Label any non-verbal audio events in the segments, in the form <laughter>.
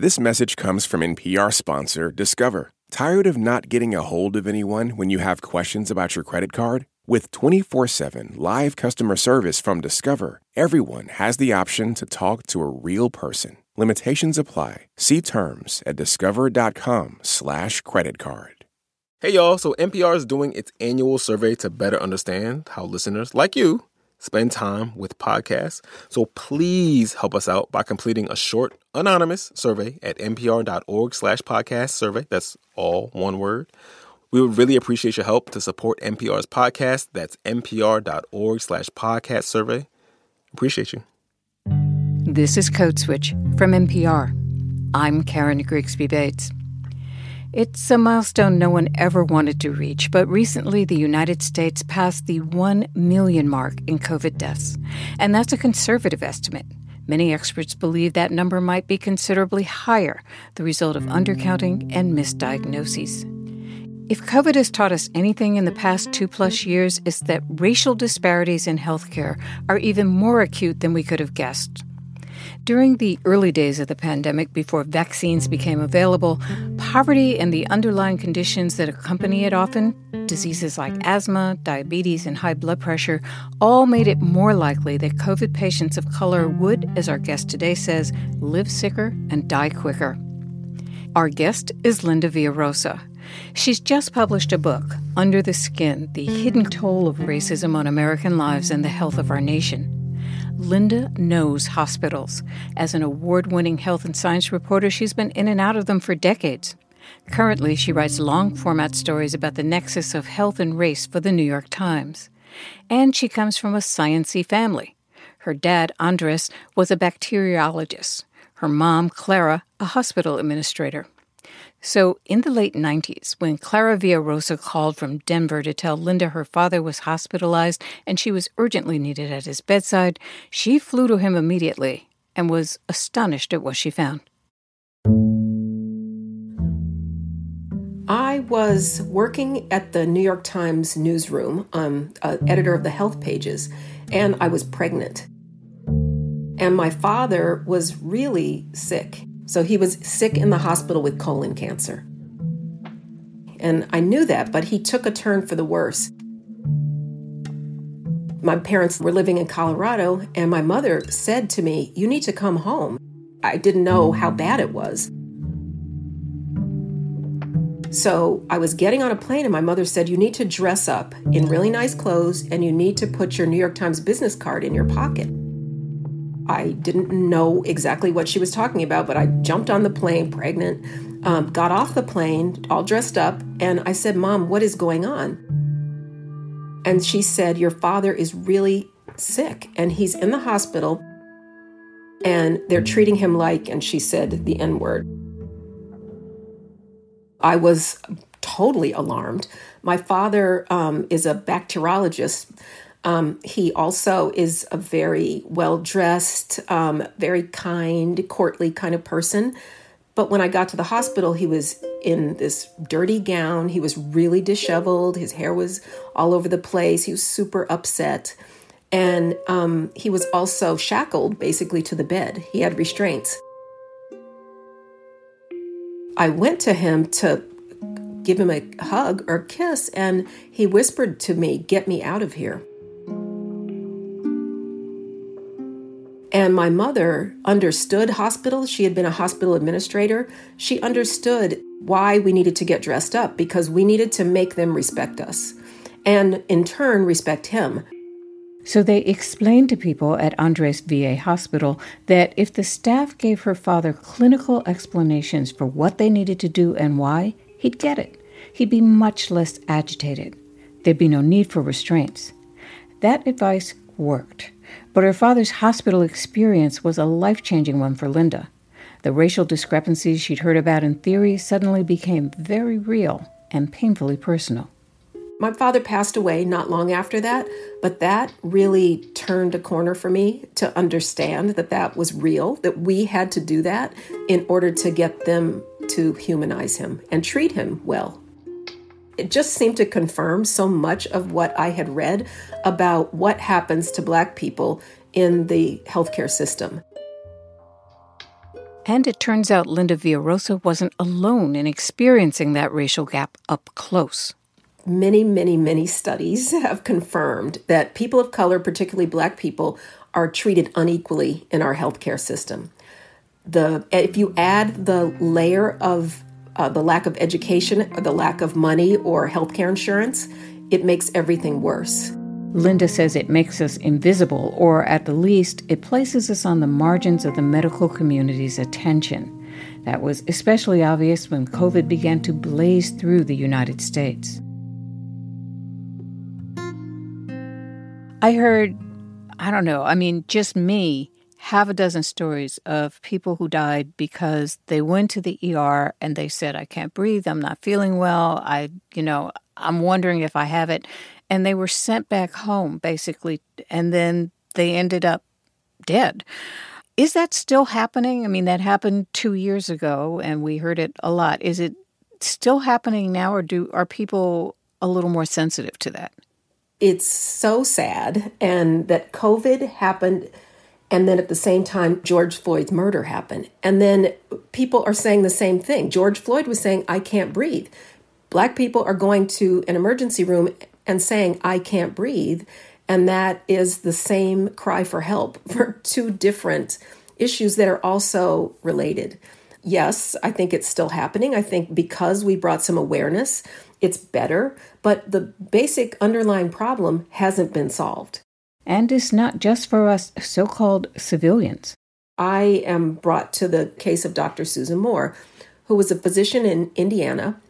This message comes from NPR sponsor Discover. Tired of not getting a hold of anyone when you have questions about your credit card? With 24 7 live customer service from Discover, everyone has the option to talk to a real person. Limitations apply. See terms at discover.com/slash credit card. Hey y'all, so NPR is doing its annual survey to better understand how listeners like you spend time with podcasts. So please help us out by completing a short, anonymous survey at npr.org slash podcast survey. That's all one word. We would really appreciate your help to support NPR's podcast. That's npr.org slash podcast survey. Appreciate you. This is Code Switch from NPR. I'm Karen Grigsby Bates. It's a milestone no one ever wanted to reach, but recently the United States passed the 1 million mark in COVID deaths. And that's a conservative estimate. Many experts believe that number might be considerably higher, the result of undercounting and misdiagnoses. If COVID has taught us anything in the past two plus years, it's that racial disparities in healthcare are even more acute than we could have guessed. During the early days of the pandemic, before vaccines became available, poverty and the underlying conditions that accompany it often, diseases like asthma, diabetes, and high blood pressure, all made it more likely that COVID patients of color would, as our guest today says, live sicker and die quicker. Our guest is Linda Villarosa. She's just published a book, Under the Skin The Hidden Toll of Racism on American Lives and the Health of Our Nation. Linda knows hospitals. As an award winning health and science reporter, she's been in and out of them for decades. Currently, she writes long format stories about the nexus of health and race for the New York Times. And she comes from a sciency family. Her dad, Andres, was a bacteriologist. Her mom, Clara, a hospital administrator. So, in the late 90s, when Clara Villarosa called from Denver to tell Linda her father was hospitalized and she was urgently needed at his bedside, she flew to him immediately and was astonished at what she found. I was working at the New York Times newsroom, um, uh, editor of the health pages, and I was pregnant. And my father was really sick. So he was sick in the hospital with colon cancer. And I knew that, but he took a turn for the worse. My parents were living in Colorado, and my mother said to me, You need to come home. I didn't know how bad it was. So I was getting on a plane, and my mother said, You need to dress up in really nice clothes, and you need to put your New York Times business card in your pocket. I didn't know exactly what she was talking about, but I jumped on the plane pregnant, um, got off the plane all dressed up, and I said, Mom, what is going on? And she said, Your father is really sick and he's in the hospital and they're treating him like, and she said the N word. I was totally alarmed. My father um, is a bacteriologist. Um, he also is a very well dressed, um, very kind, courtly kind of person. But when I got to the hospital, he was in this dirty gown. He was really disheveled. His hair was all over the place. He was super upset. And um, he was also shackled basically to the bed. He had restraints. I went to him to give him a hug or kiss, and he whispered to me, Get me out of here. And my mother understood hospitals. She had been a hospital administrator. She understood why we needed to get dressed up because we needed to make them respect us and in turn respect him. So they explained to people at Andres VA Hospital that if the staff gave her father clinical explanations for what they needed to do and why, he'd get it. He'd be much less agitated. There'd be no need for restraints. That advice worked. But her father's hospital experience was a life changing one for Linda. The racial discrepancies she'd heard about in theory suddenly became very real and painfully personal. My father passed away not long after that, but that really turned a corner for me to understand that that was real, that we had to do that in order to get them to humanize him and treat him well it just seemed to confirm so much of what I had read about what happens to Black people in the healthcare system. And it turns out Linda Villarosa wasn't alone in experiencing that racial gap up close. Many, many, many studies <laughs> have confirmed that people of color, particularly black people, are treated unequally in our healthcare system. The, if you add the layer of uh, the lack of education, or the lack of money or healthcare insurance, it makes everything worse. Linda says it makes us invisible, or at the least, it places us on the margins of the medical community's attention. That was especially obvious when COVID began to blaze through the United States. I heard, I don't know, I mean, just me, half a dozen stories of people who died because they went to the ER and they said, I can't breathe, I'm not feeling well, I, you know, I'm wondering if I have it. And they were sent back home basically and then they ended up dead. Is that still happening? I mean that happened 2 years ago and we heard it a lot. Is it still happening now or do are people a little more sensitive to that? It's so sad and that covid happened and then at the same time george floyd's murder happened and then people are saying the same thing george floyd was saying i can't breathe black people are going to an emergency room and saying, I can't breathe. And that is the same cry for help <laughs> for two different issues that are also related. Yes, I think it's still happening. I think because we brought some awareness, it's better, but the basic underlying problem hasn't been solved. And it's not just for us so called civilians. I am brought to the case of Dr. Susan Moore, who was a physician in Indiana.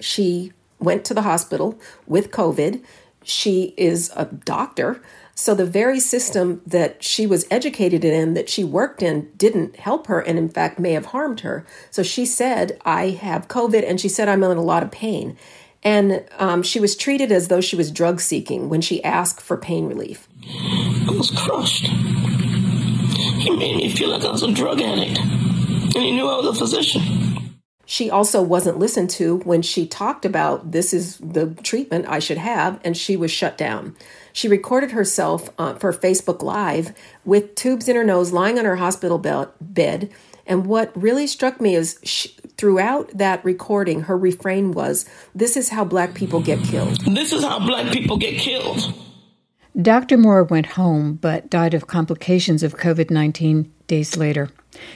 She went to the hospital with COVID. She is a doctor. So the very system that she was educated in, that she worked in, didn't help her and, in fact, may have harmed her. So she said, I have COVID, and she said, I'm in a lot of pain. And um, she was treated as though she was drug seeking when she asked for pain relief. I was crushed. He made me feel like I was a drug addict, and he knew I was a physician. She also wasn't listened to when she talked about this is the treatment I should have, and she was shut down. She recorded herself uh, for Facebook Live with tubes in her nose, lying on her hospital be- bed. And what really struck me is she, throughout that recording, her refrain was, This is how black people get killed. This is how black people get killed. Dr. Moore went home but died of complications of COVID 19 days later.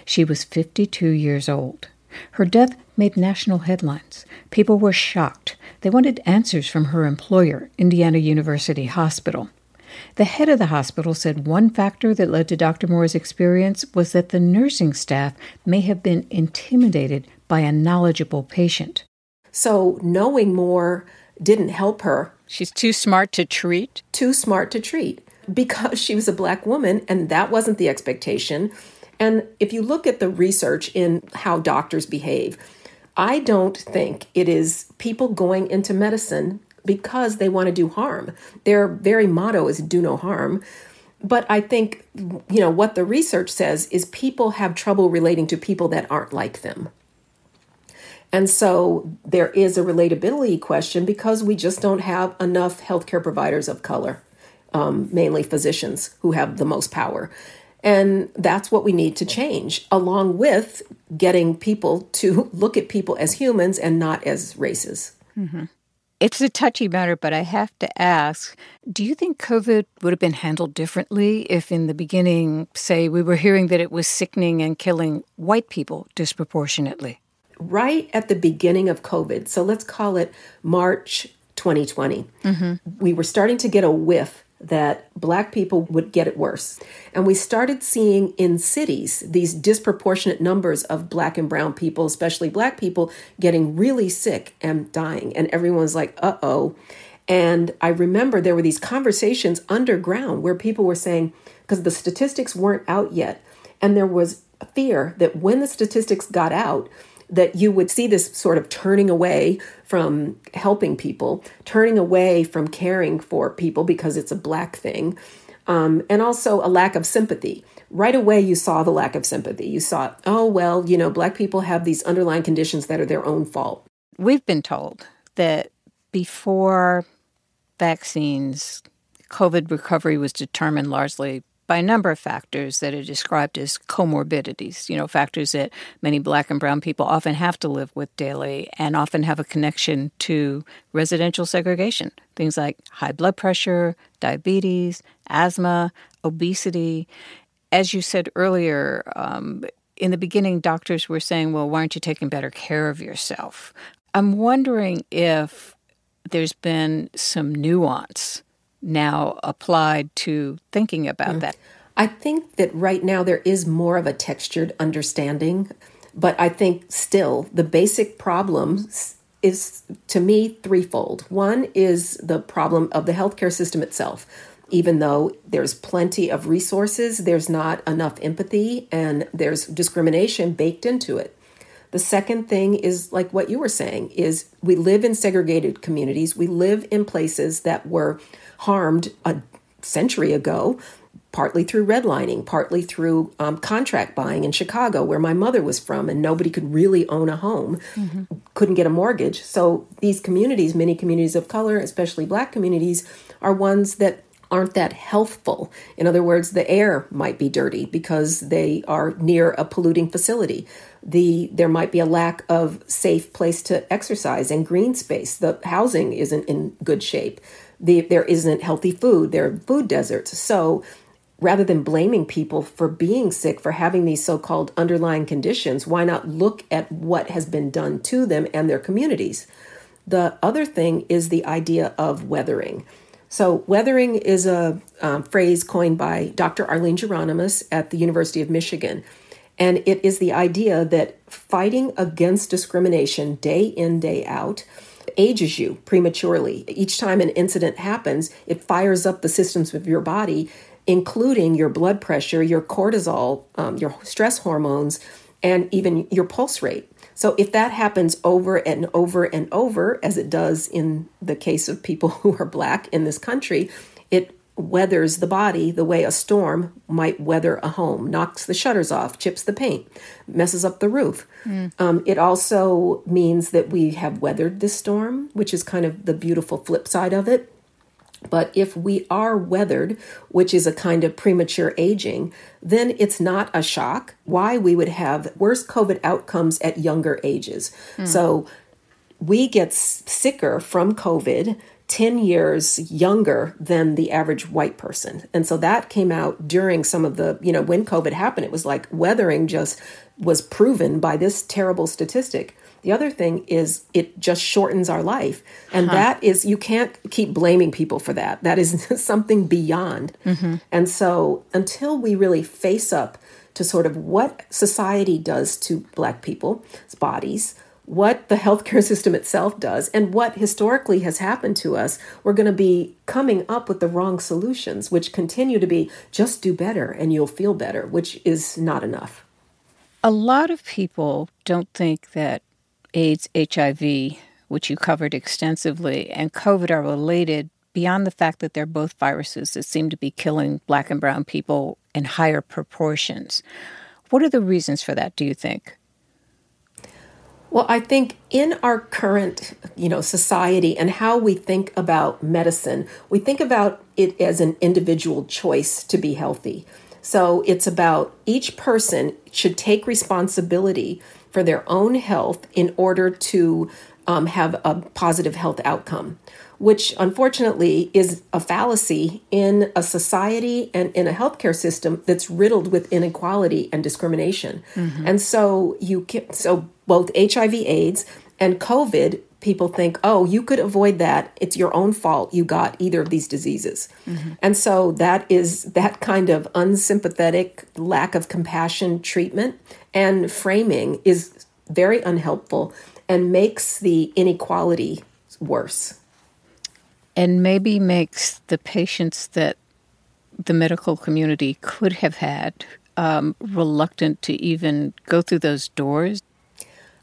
She was 52 years old. Her death made national headlines. People were shocked. They wanted answers from her employer, Indiana University Hospital. The head of the hospital said one factor that led to Dr. Moore's experience was that the nursing staff may have been intimidated by a knowledgeable patient. So, knowing more didn't help her. She's too smart to treat? Too smart to treat because she was a black woman, and that wasn't the expectation. And if you look at the research in how doctors behave, I don't think it is people going into medicine because they want to do harm. Their very motto is do no harm. But I think, you know, what the research says is people have trouble relating to people that aren't like them. And so there is a relatability question because we just don't have enough healthcare providers of color, um, mainly physicians who have the most power. And that's what we need to change, along with getting people to <laughs> look at people as humans and not as races. Mm-hmm. It's a touchy matter, but I have to ask do you think COVID would have been handled differently if, in the beginning, say, we were hearing that it was sickening and killing white people disproportionately? Right at the beginning of COVID, so let's call it March 2020, mm-hmm. we were starting to get a whiff that black people would get it worse. And we started seeing in cities these disproportionate numbers of black and brown people, especially black people, getting really sick and dying. And everyone's like, uh oh. And I remember there were these conversations underground where people were saying, because the statistics weren't out yet, and there was fear that when the statistics got out, that you would see this sort of turning away from helping people, turning away from caring for people because it's a black thing, um, and also a lack of sympathy. Right away, you saw the lack of sympathy. You saw, oh, well, you know, black people have these underlying conditions that are their own fault. We've been told that before vaccines, COVID recovery was determined largely by a number of factors that are described as comorbidities, you know, factors that many black and brown people often have to live with daily and often have a connection to residential segregation. Things like high blood pressure, diabetes, asthma, obesity. As you said earlier, um, in the beginning, doctors were saying, well, why aren't you taking better care of yourself? I'm wondering if there's been some nuance now applied to thinking about mm. that. I think that right now there is more of a textured understanding, but I think still the basic problem is to me threefold. One is the problem of the healthcare system itself. Even though there's plenty of resources, there's not enough empathy and there's discrimination baked into it. The second thing is like what you were saying is we live in segregated communities. We live in places that were harmed a century ago, partly through redlining, partly through um, contract buying in Chicago, where my mother was from, and nobody could really own a home, mm-hmm. couldn't get a mortgage. So these communities, many communities of color, especially black communities, are ones that aren't that healthful. In other words, the air might be dirty because they are near a polluting facility. The there might be a lack of safe place to exercise and green space. The housing isn't in good shape the, there isn't healthy food, there are food deserts. So rather than blaming people for being sick, for having these so called underlying conditions, why not look at what has been done to them and their communities? The other thing is the idea of weathering. So, weathering is a um, phrase coined by Dr. Arlene Geronimus at the University of Michigan. And it is the idea that fighting against discrimination day in, day out, ages you prematurely. Each time an incident happens, it fires up the systems of your body, including your blood pressure, your cortisol, um, your stress hormones, and even your pulse rate. So, if that happens over and over and over, as it does in the case of people <laughs> who are black in this country, it weathers the body the way a storm might weather a home, knocks the shutters off, chips the paint, messes up the roof. Mm. Um, it also means that we have weathered this storm, which is kind of the beautiful flip side of it. But if we are weathered, which is a kind of premature aging, then it's not a shock why we would have worse COVID outcomes at younger ages. Mm. So we get sicker from COVID 10 years younger than the average white person. And so that came out during some of the, you know, when COVID happened, it was like weathering just was proven by this terrible statistic. The other thing is it just shortens our life. And huh. that is, you can't keep blaming people for that. That is <laughs> something beyond. Mm-hmm. And so until we really face up to sort of what society does to Black people's bodies, what the healthcare <laughs> system itself does and what historically has happened to us, we're going to be coming up with the wrong solutions, which continue to be just do better and you'll feel better, which is not enough. A lot of people don't think that AIDS, HIV, which you covered extensively, and COVID are related beyond the fact that they're both viruses that seem to be killing black and brown people in higher proportions. What are the reasons for that, do you think? Well, I think in our current, you know, society and how we think about medicine, we think about it as an individual choice to be healthy. So it's about each person should take responsibility for their own health in order to um, have a positive health outcome which unfortunately is a fallacy in a society and in a healthcare system that's riddled with inequality and discrimination. Mm-hmm. And so you can, so both HIV AIDS and COVID people think, oh, you could avoid that. It's your own fault. You got either of these diseases. Mm-hmm. And so that is that kind of unsympathetic, lack of compassion treatment and framing is very unhelpful and makes the inequality worse and maybe makes the patients that the medical community could have had um, reluctant to even go through those doors?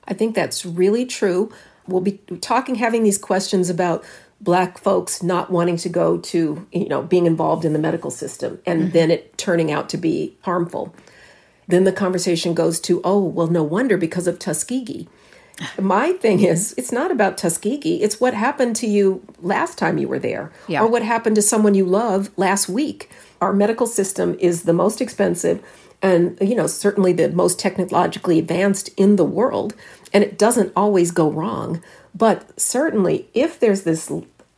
I think that's really true. We'll be talking, having these questions about black folks not wanting to go to, you know, being involved in the medical system and mm-hmm. then it turning out to be harmful. Then the conversation goes to, oh, well, no wonder because of Tuskegee. My thing is, it's not about Tuskegee. It's what happened to you last time you were there, yeah. or what happened to someone you love last week. our medical system is the most expensive and you know certainly the most technologically advanced in the world and it doesn't always go wrong but certainly if there's this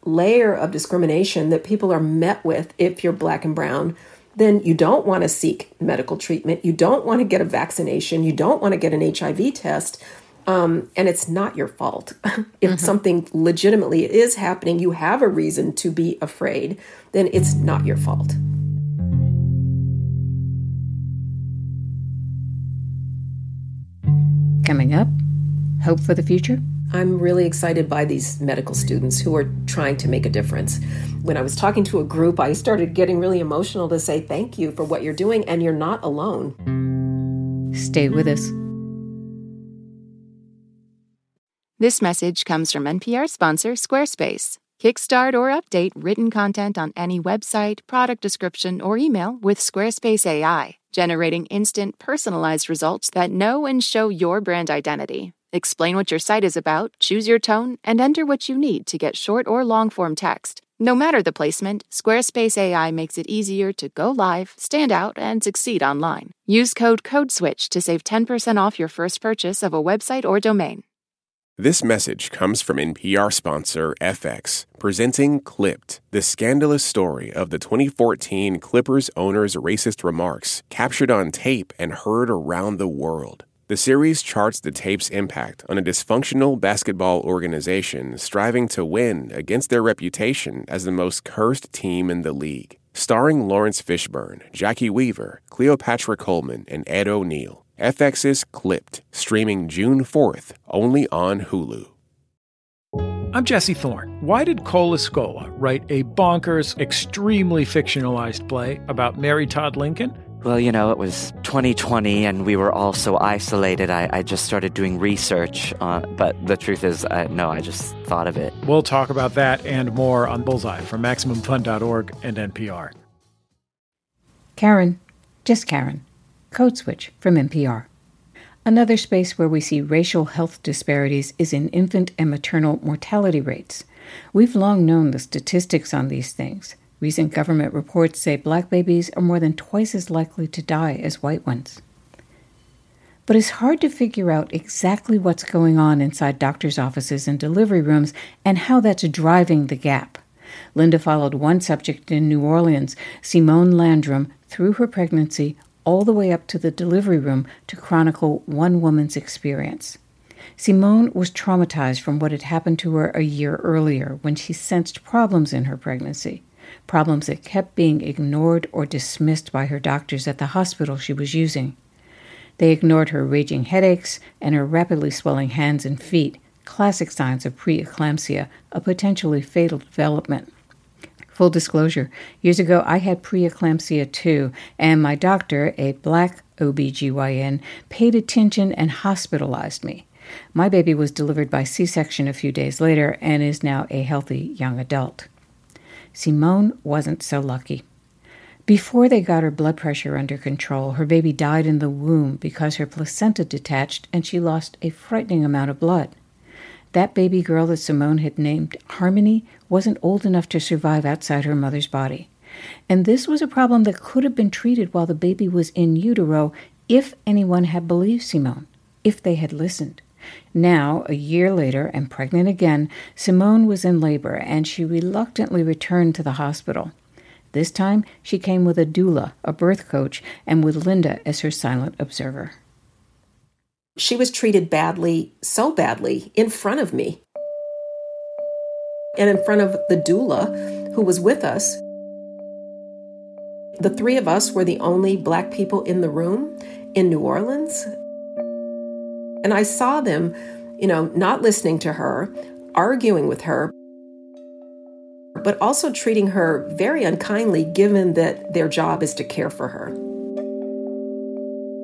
layer of discrimination that people are met with if you're black and brown then you don't want to seek medical treatment. You don't want to get a vaccination. You don't want to get an hiv test. Um, and it's not your fault. <laughs> If mm-hmm. something legitimately is happening you have a reason to be afraid then it's not your fault. Coming up, hope for the future? I'm really excited by these medical students who are trying to make a difference. When I was talking to a group, I started getting really emotional to say thank you for what you're doing, and you're not alone. Stay with us. This message comes from NPR sponsor Squarespace. Kickstart or update written content on any website, product description, or email with Squarespace AI generating instant personalized results that know and show your brand identity. Explain what your site is about, choose your tone, and enter what you need to get short or long form text. No matter the placement, Squarespace AI makes it easier to go live, stand out, and succeed online. Use code CODESWITCH to save 10% off your first purchase of a website or domain. This message comes from NPR sponsor FX, presenting Clipped, the scandalous story of the 2014 Clippers owner's racist remarks captured on tape and heard around the world. The series charts the tape's impact on a dysfunctional basketball organization striving to win against their reputation as the most cursed team in the league. Starring Laurence Fishburne, Jacki Weaver, Cleopatra Coleman, and Ed O'Neill. FX's Clipped, streaming June 4th, only on Hulu. I'm Jesse Thorne. Why did Cole Escola write a bonkers, extremely fictionalized play about Mary Todd Lincoln? Well, you know, it was 2020 and we were all so isolated. I, I just started doing research, uh, but the truth is, I, no, I just thought of it. We'll talk about that and more on Bullseye from MaximumFun.org and NPR. Karen, just Karen Code Switch from NPR. Another space where we see racial health disparities is in infant and maternal mortality rates. We've long known the statistics on these things. Recent government reports say black babies are more than twice as likely to die as white ones. But it's hard to figure out exactly what's going on inside doctors' offices and delivery rooms and how that's driving the gap. Linda followed one subject in New Orleans, Simone Landrum, through her pregnancy all the way up to the delivery room to chronicle one woman's experience. Simone was traumatized from what had happened to her a year earlier when she sensed problems in her pregnancy, problems that kept being ignored or dismissed by her doctors at the hospital she was using. They ignored her raging headaches and her rapidly swelling hands and feet, classic signs of preeclampsia, a potentially fatal development. Full disclosure, years ago I had preeclampsia too, and my doctor, a black OBGYN, paid attention and hospitalized me. My baby was delivered by C section a few days later and is now a healthy young adult. Simone wasn't so lucky. Before they got her blood pressure under control, her baby died in the womb because her placenta detached and she lost a frightening amount of blood. That baby girl that Simone had named Harmony wasn't old enough to survive outside her mother's body. And this was a problem that could have been treated while the baby was in utero if anyone had believed Simone, if they had listened. Now, a year later, and pregnant again, Simone was in labor and she reluctantly returned to the hospital. This time, she came with a doula, a birth coach, and with Linda as her silent observer she was treated badly, so badly, in front of me and in front of the doula who was with us. The three of us were the only black people in the room in New Orleans. And I saw them, you know, not listening to her, arguing with her, but also treating her very unkindly given that their job is to care for her.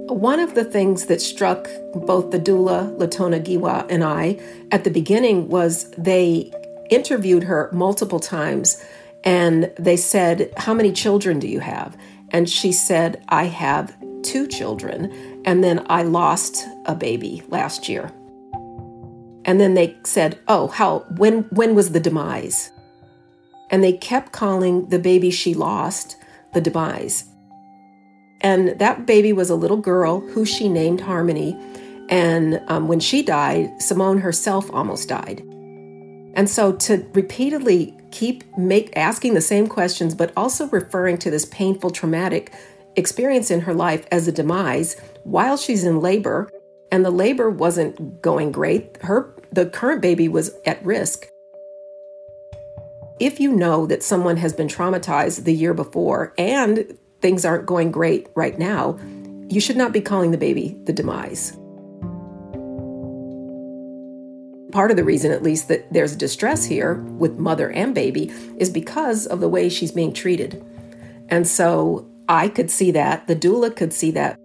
One of the things that struck both the doula, Latona Giwa, and I at the beginning was they interviewed her multiple times and they said, How many children do you have? And she said, I have two children. And then I lost a baby last year. And then they said, Oh, how, when, when was the demise? And they kept calling the baby she lost the demise. And that baby was a little girl who she named Harmony. And um, when she died, Simone herself almost died. And so to repeatedly keep make asking the same questions, but also referring to this painful, traumatic experience in her life as a demise while she's in labor, and the labor wasn't going great. Her the current baby was at risk. If you know that someone has been traumatized the year before and things aren't going great right now, you should not be calling the baby the demise. Part of the reason, at least, that there's distress here with mother and baby is because of the way she's being treated. And so I could see that, the doula could see that.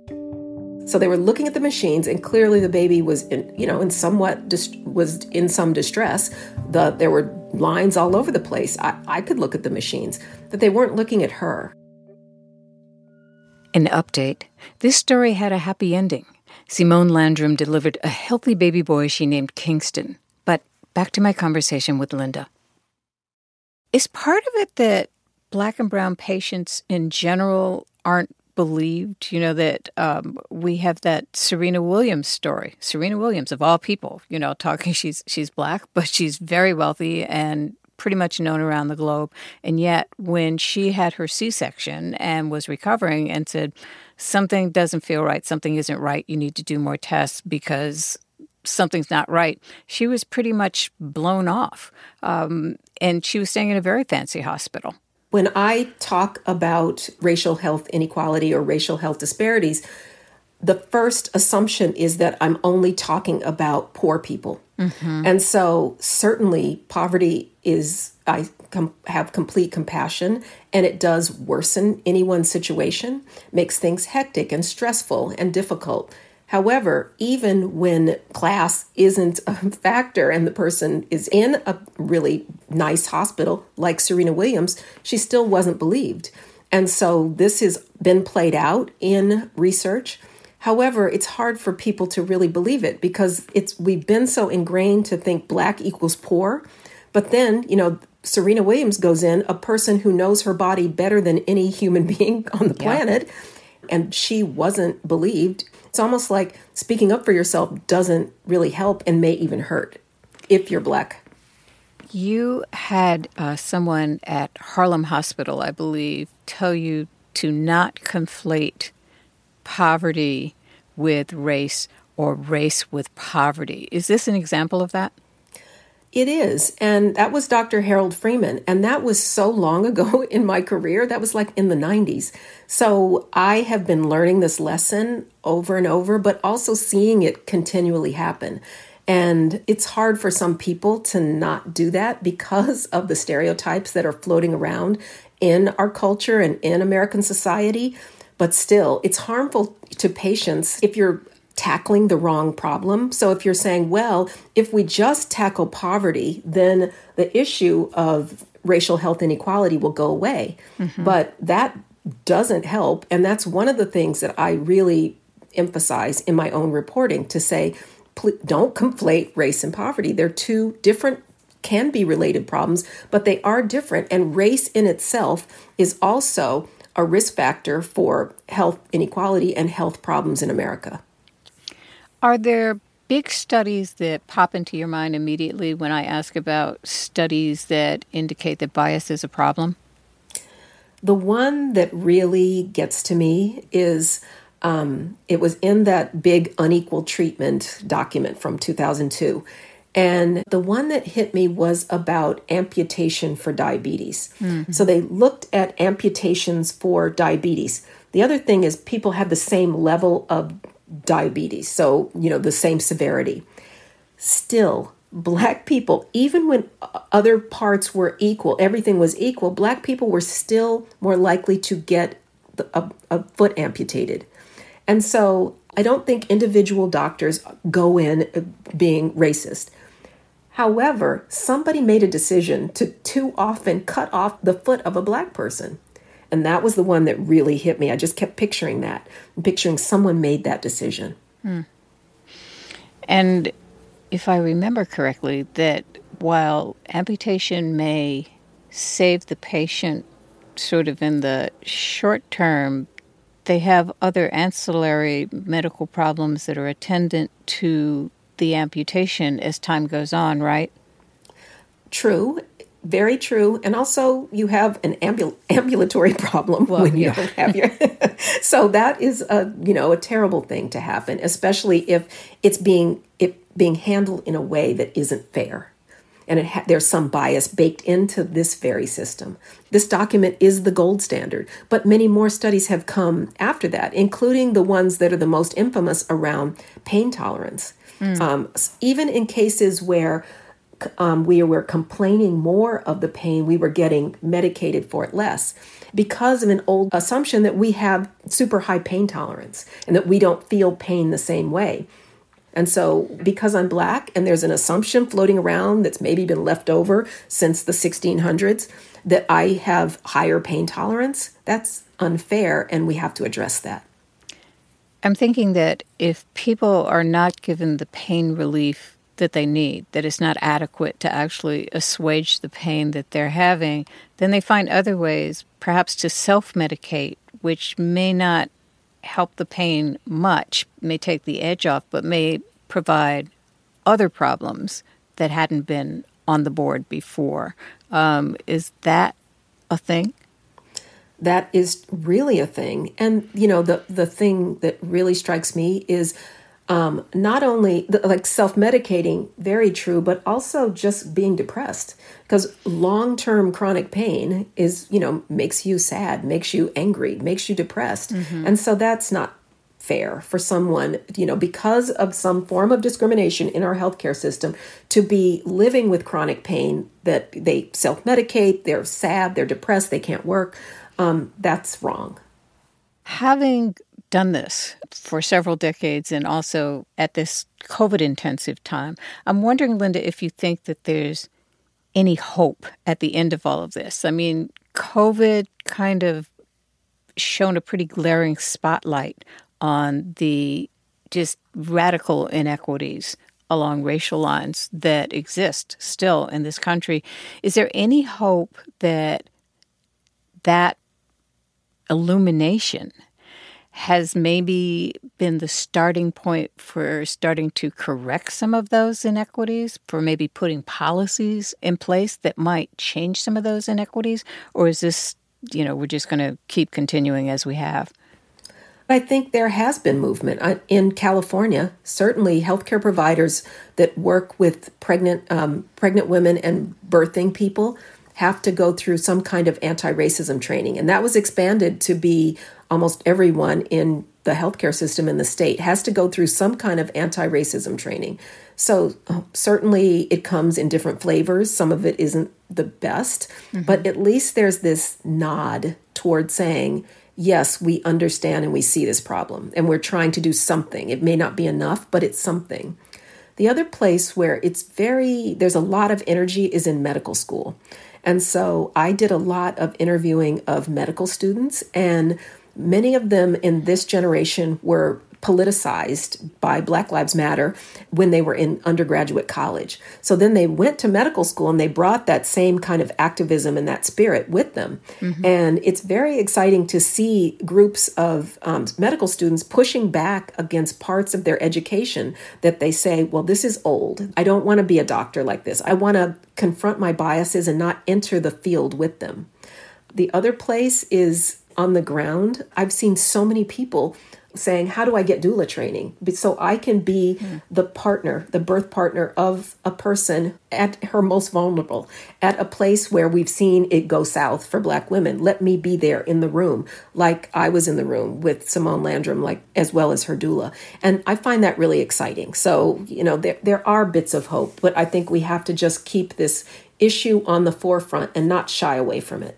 So they were looking at the machines, and clearly the baby was, in, you know, in somewhat dist- was in some distress. The there were lines all over the place. I, I could look at the machines, but they weren't looking at her. An update this story had a happy ending. Simone Landrum delivered a healthy baby boy she named Kingston. But back to my conversation with Linda. Is part of it that black and brown patients in general aren't believed? You know, that um, we have that Serena Williams story. Serena Williams, of all people, you know, talking, <laughs> she's, she's black, but she's very wealthy and pretty much known around the globe. And yet, when she had her C section and was recovering and said, something doesn't feel right, something isn't right, you need to do more tests because something's not right, she was pretty much blown off. Um, and she was staying in a very fancy hospital. When I talk about racial health inequality or racial health disparities, the first assumption is that I'm only talking about poor people. Mm-hmm. And so, certainly, poverty is, I com- have complete compassion, and it does worsen anyone's situation, makes things hectic and stressful and difficult. However, even when class isn't a factor and the person is in a really nice hospital like Serena Williams, she still wasn't believed. And so, this has been played out in research. However, it's hard for people to really believe it because it's we've been so ingrained to think black equals poor. But then, you know, Serena Williams goes in, a person who knows her body better than any human <laughs> being on the planet, yeah. and she wasn't believed. It's almost like speaking up for yourself doesn't really help and may even hurt if you're black. You had uh, someone at Harlem Hospital, I believe, tell you to not conflate poverty with race or race with poverty. Is this an example of that? It is. And that was Dr. Harold Freeman. And that was so long ago <laughs> in my career. That was like in the 90s. So I have been learning this lesson over and over, but also seeing it continually happen. And it's hard for some people to not do that because of the stereotypes that are floating around in our culture and in American society. But still, it's harmful to patients if you're tackling the wrong problem. So if you're saying, well, if we just tackle poverty, then the issue of racial health inequality will go away. Mm-hmm. But that doesn't help. And that's one of the things that I really emphasize in my own reporting to say, don't conflate race and poverty. They're two different can be related problems, but they are different. And race in itself is also a risk factor for health inequality and health problems in America. Are there big studies that pop into your mind immediately when I ask about studies that indicate that bias is a problem? The one that really gets to me is um, it was in that big unequal treatment document from 2002. And the one that hit me was about amputation for diabetes. Mm-hmm. So they looked at amputations for diabetes. The other thing is people have the same level of diabetes, so, you know, the same severity. Still, black people, even when other parts were equal, everything was equal, black people were still more likely to get a, a foot amputated. And so I don't think individual doctors go in uh, being racist. However, somebody made a decision to too often cut off the foot of a black person. And that was the one that really hit me. I just kept picturing that, picturing someone made that decision. Hmm. And if I remember correctly, that while amputation may save the patient sort of in the short term, they have other ancillary medical problems that are attendant to the amputation as time goes on, right? True, very true. And also, you have an ambul- ambulatory <laughs> problem well, when yeah. you don't have your. <laughs> so that is a you know a terrible thing to happen, especially if it's being it being handled in a way that isn't fair and ha- there's some bias baked into this very system. This document is the gold standard, but many more studies have come after that, including the ones that are the most infamous around pain tolerance. Mm. Um, even in cases where um, we were complaining more of the pain, we were getting medicated for it less because of an old assumption that we have super high pain tolerance and that we don't feel pain the same way. And so, because I'm black and there's an assumption floating around that's maybe been left over since the 1600s that I have higher pain tolerance, that's unfair and we have to address that. I'm thinking that if people are not given the pain relief that they need, that is not adequate to actually assuage the pain that they're having, then they find other ways, perhaps to self medicate, which may not help the pain much, may take the edge off, but may provide other problems that hadn't been on the board before. Um, is that a thing? That is really a thing. And, you know, the, the thing that really strikes me is um, not only the, like self medicating, very true, but also just being depressed. Because long term chronic pain is, you know, makes you sad, makes you angry, makes you depressed. Mm-hmm. And so that's not fair for someone, you know, because of some form of discrimination in our healthcare system to be living with chronic pain that they self medicate, they're sad, they're depressed, they can't work. Um, that's wrong. Having done this for several decades and also at this COVID intensive time. I'm wondering, Linda, if you think that there's any hope at the end of all of this. I mean, COVID kind of shown a pretty glaring spotlight on the just radical inequities along racial lines that exist still in this country. Is there any hope that that illumination has maybe been the starting point for starting to correct some of those inequities, for maybe putting policies in place that might change some of those inequities? Or is this, you know, we're just going to keep continuing as we have? I think there has been movement in California. Certainly, healthcare providers that work with pregnant um, pregnant women and birthing people have to go through some kind of anti-racism training, and that was expanded to be almost everyone in the healthcare system in the state has to go through some kind of anti-racism training. So uh, certainly, it comes in different flavors. Some of it isn't the best, mm-hmm. but at least there's this nod toward saying yes, we understand and we see this problem and we're trying to do something. It may not be enough, but it's something. The other place where it's very, there's a lot of energy is in medical school. And so I did a lot of interviewing of medical students, and many of them in this generation were politicized by Black Lives Matter when they were in undergraduate college. So then they went to medical school and they brought that same kind of activism and that spirit with them. Mm-hmm. And it's very exciting to see groups of um, medical students pushing back against parts of their education that they say, well, this is old. I don't want to be a doctor like this. I want to confront my biases and not enter the field with them. The other place is on the ground. I've seen so many people saying, How do I get doula training? So I can be mm. the partner, the birth partner of a person at her most vulnerable, at a place where we've seen it go south for Black women. Let me be there in the room, like I was in the room with Simone Landrum, like as well as her doula. And I find that really exciting. So, you know, there, there are bits of hope, but I think we have to just keep this issue on the forefront and not shy away from it.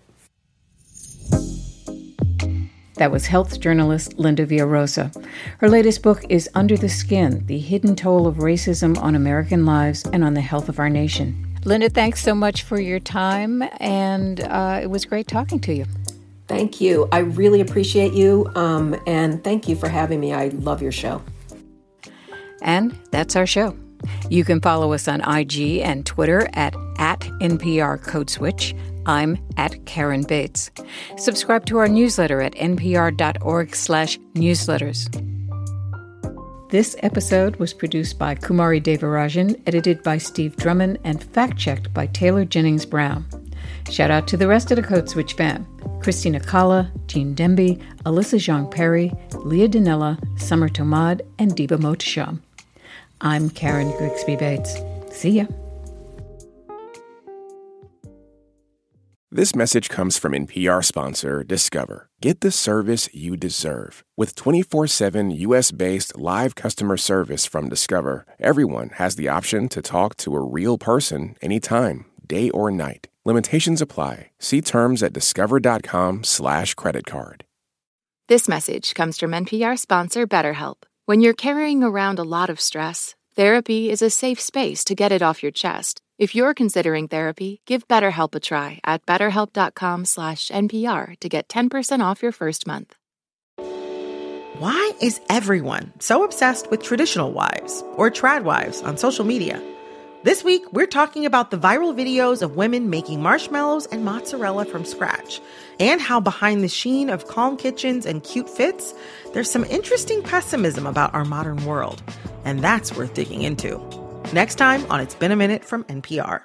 That was health journalist Linda Villarosa. Her latest book is Under the Skin The Hidden Toll of Racism on American Lives and on the Health of Our Nation. Linda, thanks so much for your time, and uh, it was great talking to you. Thank you. I really appreciate you, um, and thank you for having me. I love your show. And that's our show. You can follow us on IG and Twitter at, at NPR Code Switch I'm at Karen Bates. Subscribe to our newsletter at npr.org/newsletters. This episode was produced by Kumari Devarajan, edited by Steve Drummond, and fact-checked by Taylor Jennings Brown. Shout out to the rest of the Code Switch fam Christina Cala, Gene Demby, Alyssa Jeong Perry, Leah Donnella, Summer Thomad, and Diba Mohtasham. I'm Karen Grigsby Bates. See ya. This message comes from NPR sponsor Discover. Get the service you deserve. With 24 7 US based live customer service from Discover, everyone has the option to talk to a real person anytime, day or night. Limitations apply. See terms at discover.com/slash credit card. This message comes from NPR sponsor BetterHelp. When you're carrying around a lot of stress, therapy is a safe space to get it off your chest. If you're considering therapy, give BetterHelp a try at betterhelp.com/npr to get 10% off your first month. Why is everyone so obsessed with traditional wives or trad wives on social media? This week, we're talking about the viral videos of women making marshmallows and mozzarella from scratch, and how behind the sheen of calm kitchens and cute fits, there's some interesting pessimism about our modern world. And that's worth digging into. Next time on It's Been a Minute from NPR.